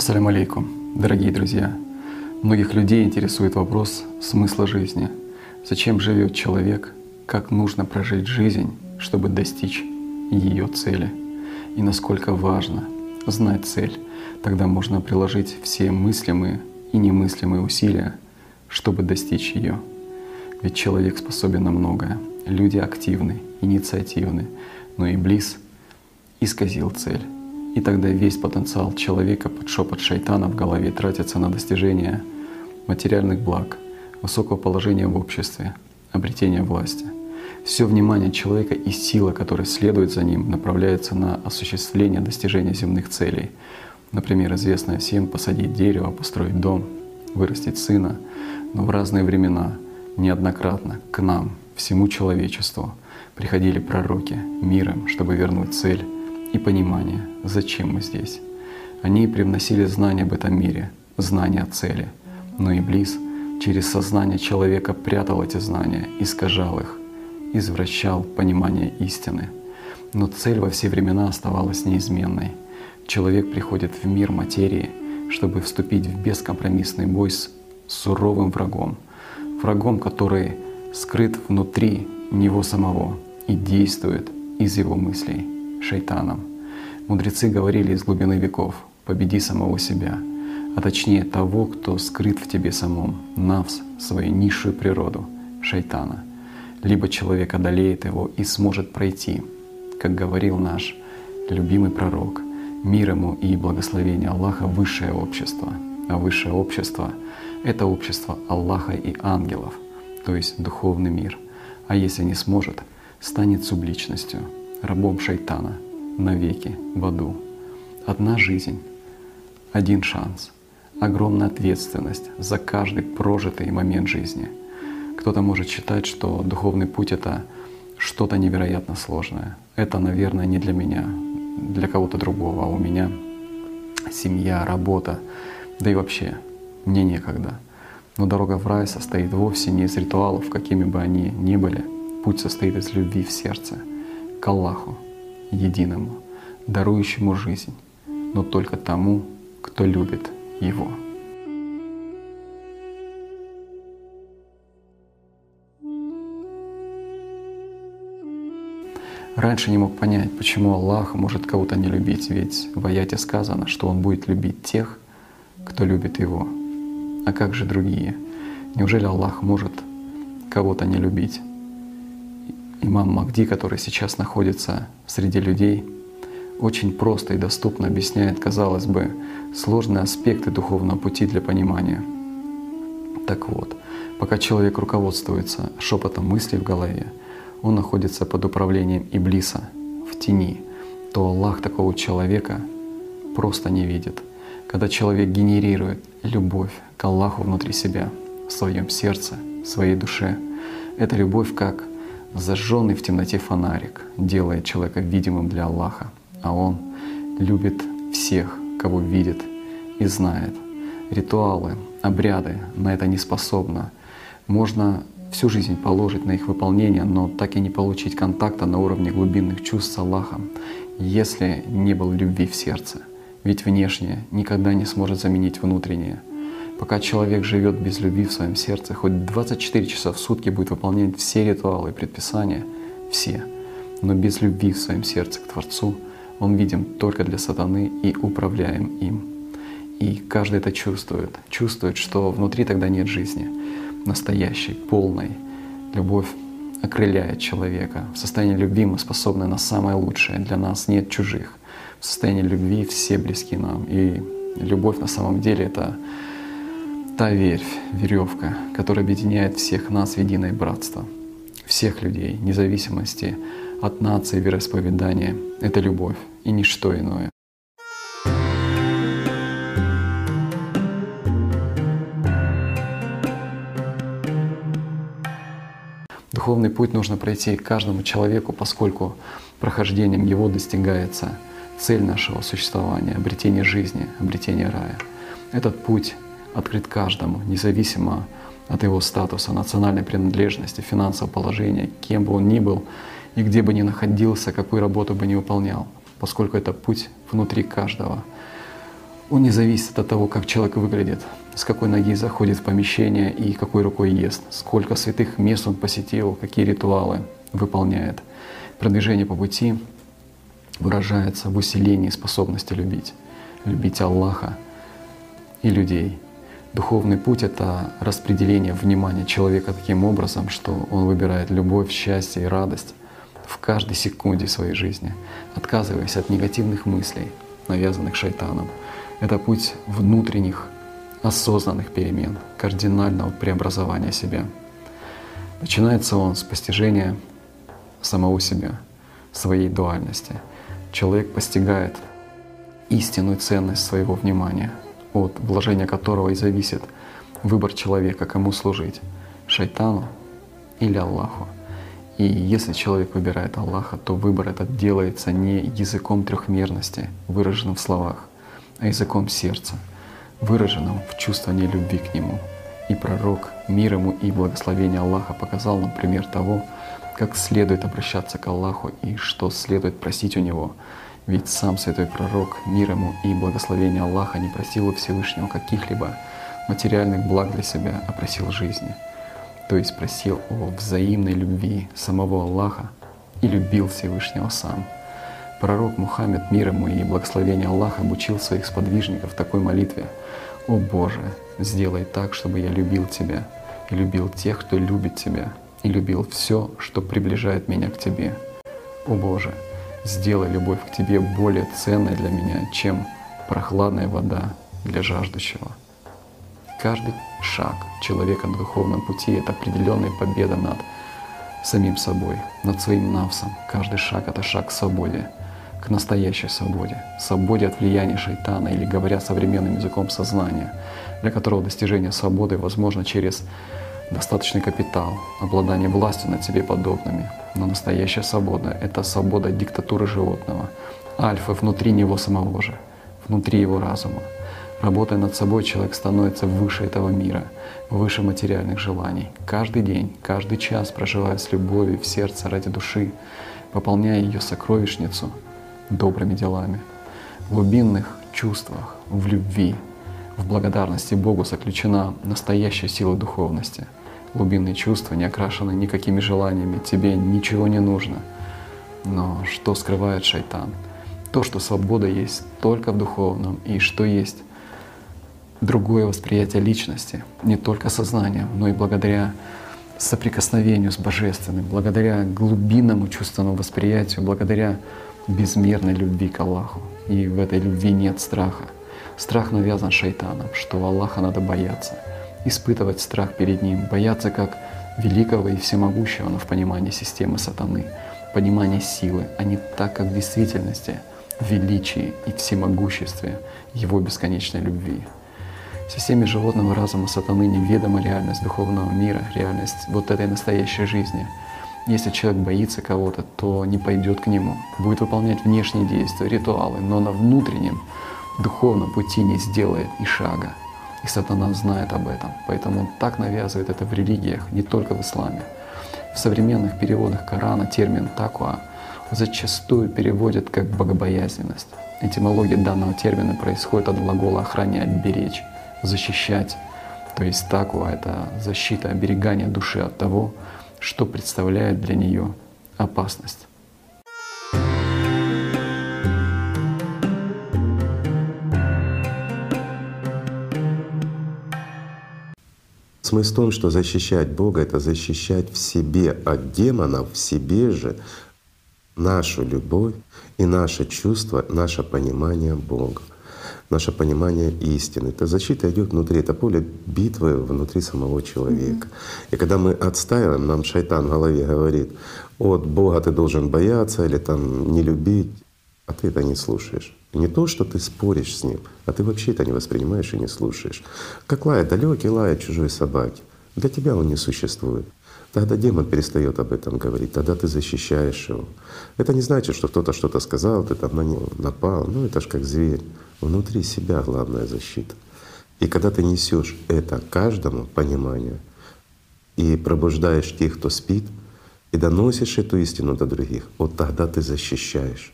Ассаляму алейкум, дорогие друзья. Многих людей интересует вопрос смысла жизни. Зачем живет человек, как нужно прожить жизнь, чтобы достичь ее цели. И насколько важно знать цель, тогда можно приложить все мыслимые и немыслимые усилия, чтобы достичь ее. Ведь человек способен на многое. Люди активны, инициативны, но и близ исказил цель. И тогда весь потенциал человека под шепот шайтана в голове тратится на достижение материальных благ, высокого положения в обществе, обретения власти. Все внимание человека и сила, которая следует за ним, направляется на осуществление достижения земных целей. Например, известное всем посадить дерево, построить дом, вырастить сына. Но в разные времена неоднократно к нам, всему человечеству, приходили пророки миром, чтобы вернуть цель и понимание, зачем мы здесь. Они привносили знания об этом мире, знания о цели. Но Иблис через сознание человека прятал эти знания, искажал их, извращал понимание истины. Но цель во все времена оставалась неизменной. Человек приходит в мир материи, чтобы вступить в бескомпромиссный бой с суровым врагом. Врагом, который скрыт внутри него самого и действует из его мыслей – шайтаном. Мудрецы говорили из глубины веков «победи самого себя», а точнее того, кто скрыт в тебе самом, навс, свою низшую природу, шайтана. Либо человек одолеет его и сможет пройти, как говорил наш любимый пророк, мир ему и благословение Аллаха — высшее общество. А высшее общество — это общество Аллаха и ангелов, то есть духовный мир. А если не сможет, станет субличностью — рабом шайтана навеки в аду. Одна жизнь, один шанс, огромная ответственность за каждый прожитый момент жизни. Кто-то может считать, что духовный путь — это что-то невероятно сложное. Это, наверное, не для меня, для кого-то другого, а у меня семья, работа, да и вообще мне некогда. Но дорога в рай состоит вовсе не из ритуалов, какими бы они ни были. Путь состоит из любви в сердце — к Аллаху, единому, дарующему жизнь, но только тому, кто любит Его. Раньше не мог понять, почему Аллах может кого-то не любить, ведь в аяте сказано, что Он будет любить тех, кто любит Его. А как же другие? Неужели Аллах может кого-то не любить? Имам Махди, который сейчас находится среди людей, очень просто и доступно объясняет, казалось бы, сложные аспекты духовного пути для понимания. Так вот, пока человек руководствуется шепотом мыслей в голове, он находится под управлением Иблиса в тени, то Аллах такого человека просто не видит. Когда человек генерирует любовь к Аллаху внутри себя, в своем сердце, в своей душе, эта любовь как Зажженный в темноте фонарик делает человека видимым для Аллаха, а Он любит всех, кого видит и знает. Ритуалы, обряды на это не способны. Можно всю жизнь положить на их выполнение, но так и не получить контакта на уровне глубинных чувств с Аллахом, если не было любви в сердце. Ведь внешнее никогда не сможет заменить внутреннее – Пока человек живет без любви в своем сердце, хоть 24 часа в сутки будет выполнять все ритуалы и предписания, все, но без любви в своем сердце к Творцу, он видим только для сатаны и управляем им. И каждый это чувствует, чувствует, что внутри тогда нет жизни, настоящей, полной. Любовь окрыляет человека. В состоянии любви мы способны на самое лучшее. Для нас нет чужих. В состоянии любви все близки нам. И любовь на самом деле это та верфь, веревка, которая объединяет всех нас в единое братство, всех людей, независимости от нации, вероисповедания. Это любовь и ничто иное. Духовный путь нужно пройти каждому человеку, поскольку прохождением его достигается цель нашего существования, обретение жизни, обретение рая. Этот путь открыт каждому, независимо от его статуса, национальной принадлежности, финансового положения, кем бы он ни был и где бы ни находился, какую работу бы ни выполнял, поскольку это путь внутри каждого. Он не зависит от того, как человек выглядит, с какой ноги заходит в помещение и какой рукой ест, сколько святых мест он посетил, какие ритуалы выполняет. Продвижение по пути выражается в усилении способности любить. Любить Аллаха и людей. Духовный путь — это распределение внимания человека таким образом, что он выбирает любовь, счастье и радость в каждой секунде своей жизни, отказываясь от негативных мыслей, навязанных шайтаном. Это путь внутренних осознанных перемен, кардинального преобразования себя. Начинается он с постижения самого себя, своей дуальности. Человек постигает истинную ценность своего внимания, от вложения которого и зависит выбор человека, кому служить — шайтану или Аллаху. И если человек выбирает Аллаха, то выбор этот делается не языком трехмерности, выраженным в словах, а языком сердца, выраженным в чувствовании любви к Нему. И пророк, мир ему и благословение Аллаха показал нам пример того, как следует обращаться к Аллаху и что следует просить у Него. Ведь сам святой пророк, мир ему и благословение Аллаха не просил у Всевышнего каких-либо материальных благ для себя, а просил жизни. То есть просил о взаимной любви самого Аллаха и любил Всевышнего сам. Пророк Мухаммед, мир ему и благословение Аллаха, обучил своих сподвижников такой молитве. «О Боже, сделай так, чтобы я любил Тебя и любил тех, кто любит Тебя, и любил все, что приближает меня к Тебе. О Боже, сделай любовь к Тебе более ценной для меня, чем прохладная вода для жаждущего. Каждый шаг человека на духовном пути — это определенная победа над самим собой, над своим навсом. Каждый шаг — это шаг к свободе, к настоящей свободе, свободе от влияния шайтана или, говоря современным языком, сознания, для которого достижение свободы возможно через достаточный капитал, обладание властью над себе подобными. Но настоящая свобода — это свобода диктатуры животного, альфы внутри него самого же, внутри его разума. Работая над собой, человек становится выше этого мира, выше материальных желаний. Каждый день, каждый час проживая с любовью в сердце ради души, пополняя ее сокровищницу добрыми делами. В глубинных чувствах, в любви, в благодарности Богу заключена настоящая сила духовности — глубинные чувства, не окрашены никакими желаниями, тебе ничего не нужно. Но что скрывает шайтан? То, что свобода есть только в духовном, и что есть другое восприятие личности, не только сознанием, но и благодаря соприкосновению с Божественным, благодаря глубинному чувственному восприятию, благодаря безмерной любви к Аллаху. И в этой любви нет страха. Страх навязан шайтаном, что Аллаха надо бояться — испытывать страх перед Ним, бояться как великого и всемогущего, но в понимании системы сатаны, понимании силы, а не так, как в действительности, в величии и всемогуществе Его бесконечной любви. В системе животного разума сатаны неведома реальность духовного мира, реальность вот этой настоящей жизни. Если человек боится кого-то, то не пойдет к нему, будет выполнять внешние действия, ритуалы, но на внутреннем духовном пути не сделает и шага. И сатана знает об этом, поэтому он так навязывает это в религиях, не только в исламе. В современных переводах Корана термин «такуа» зачастую переводят как «богобоязненность». Этимология данного термина происходит от глагола «охранять», «беречь», «защищать». То есть такуа — это защита, оберегание души от того, что представляет для нее опасность. Смысл в том, что защищать Бога — это защищать в себе от демонов, в себе же нашу любовь и наше чувство, наше понимание Бога, наше понимание истины. Эта защита идет внутри, это поле битвы внутри самого человека. И когда мы отстаиваем, нам шайтан в голове говорит, от Бога ты должен бояться или там не любить, а ты это не слушаешь. Не то, что ты споришь с ним, а ты вообще это не воспринимаешь и не слушаешь. Как лает далекий лает чужой собаки. Для тебя он не существует. Тогда демон перестает об этом говорить, тогда ты защищаешь его. Это не значит, что кто-то что-то сказал, ты там на него напал. Ну это ж как зверь. Внутри себя главная защита. И когда ты несешь это каждому пониманию и пробуждаешь тех, кто спит, и доносишь эту истину до других, вот тогда ты защищаешь,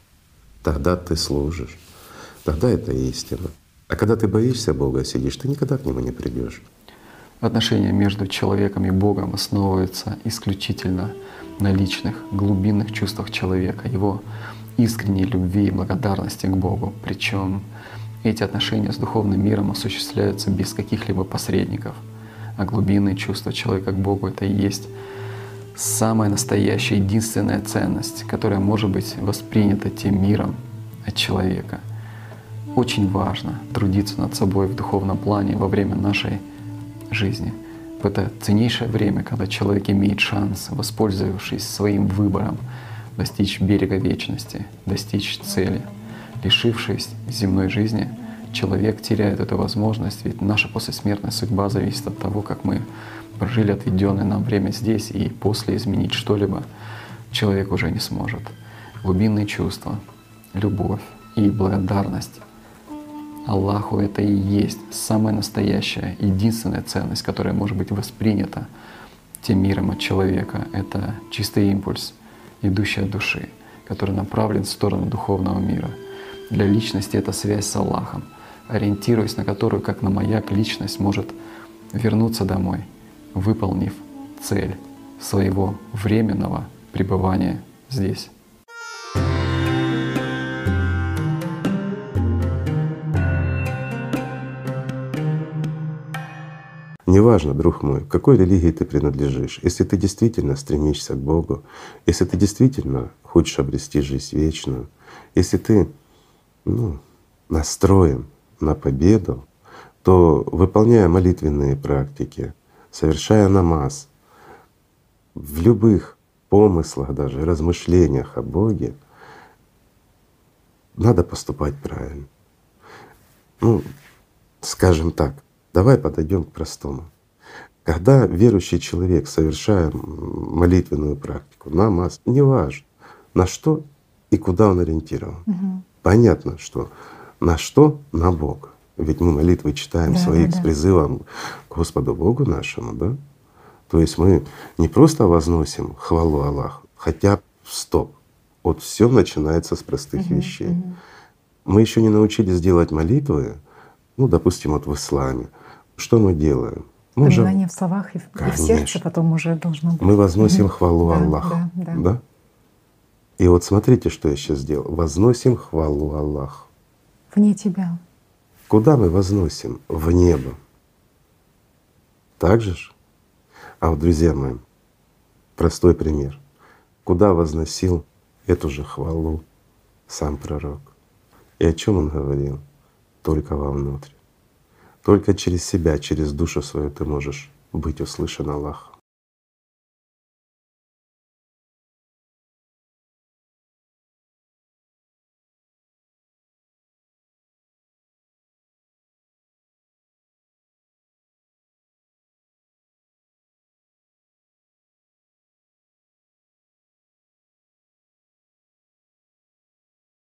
тогда ты служишь. Тогда это истина. А когда ты боишься Бога сидишь, ты никогда к Нему не придешь. Отношения между человеком и Богом основываются исключительно на личных, глубинных чувствах человека, его искренней любви и благодарности к Богу. Причем эти отношения с духовным миром осуществляются без каких-либо посредников. А глубинные чувства человека к Богу — это и есть самая настоящая, единственная ценность, которая может быть воспринята тем миром от человека. Очень важно трудиться над собой в духовном плане во время нашей жизни. В это ценнейшее время, когда человек имеет шанс, воспользовавшись своим выбором, достичь берега вечности, достичь цели. Лишившись земной жизни, человек теряет эту возможность, ведь наша послесмертная судьба зависит от того, как мы прожили отведенное нам время здесь, и после изменить что-либо человек уже не сможет. Глубинные чувства, любовь и благодарность Аллаху это и есть самая настоящая, единственная ценность, которая может быть воспринята тем миром от человека. Это чистый импульс, идущий от души, который направлен в сторону духовного мира. Для личности это связь с Аллахом, ориентируясь на которую, как на маяк, личность может вернуться домой, выполнив цель своего временного пребывания здесь. Неважно, друг мой, к какой религии ты принадлежишь, если ты действительно стремишься к Богу, если ты действительно хочешь обрести жизнь вечную, если ты ну, настроен на победу, то выполняя молитвенные практики, совершая намаз, в любых помыслах даже, размышлениях о Боге, надо поступать правильно. Ну, скажем так, Давай подойдем к простому. Когда верующий человек, совершая молитвенную практику, намаз, неважно, на что и куда он ориентирован. Угу. Понятно, что на что? На Бога. Ведь мы молитвы читаем да, свои да, с призывом к Господу Богу нашему, да? То есть мы не просто возносим хвалу Аллаху, хотя стоп. Вот все начинается с простых угу, вещей. Угу. Мы еще не научились делать молитвы, ну, допустим, вот в исламе. Что мы делаем? Мы Понимание же... в словах и, и в сердце потом уже должно быть. Мы возносим хвалу да, Аллаху. Да, да. да? И вот смотрите, что я сейчас сделал. Возносим хвалу Аллаху. Вне тебя. Куда мы возносим? В небо. Так же ж? А вот, друзья мои, простой пример. Куда возносил эту же хвалу сам пророк? И о чем он говорил? Только вовнутрь. Только через себя, через душу свою ты можешь быть услышан Аллахом.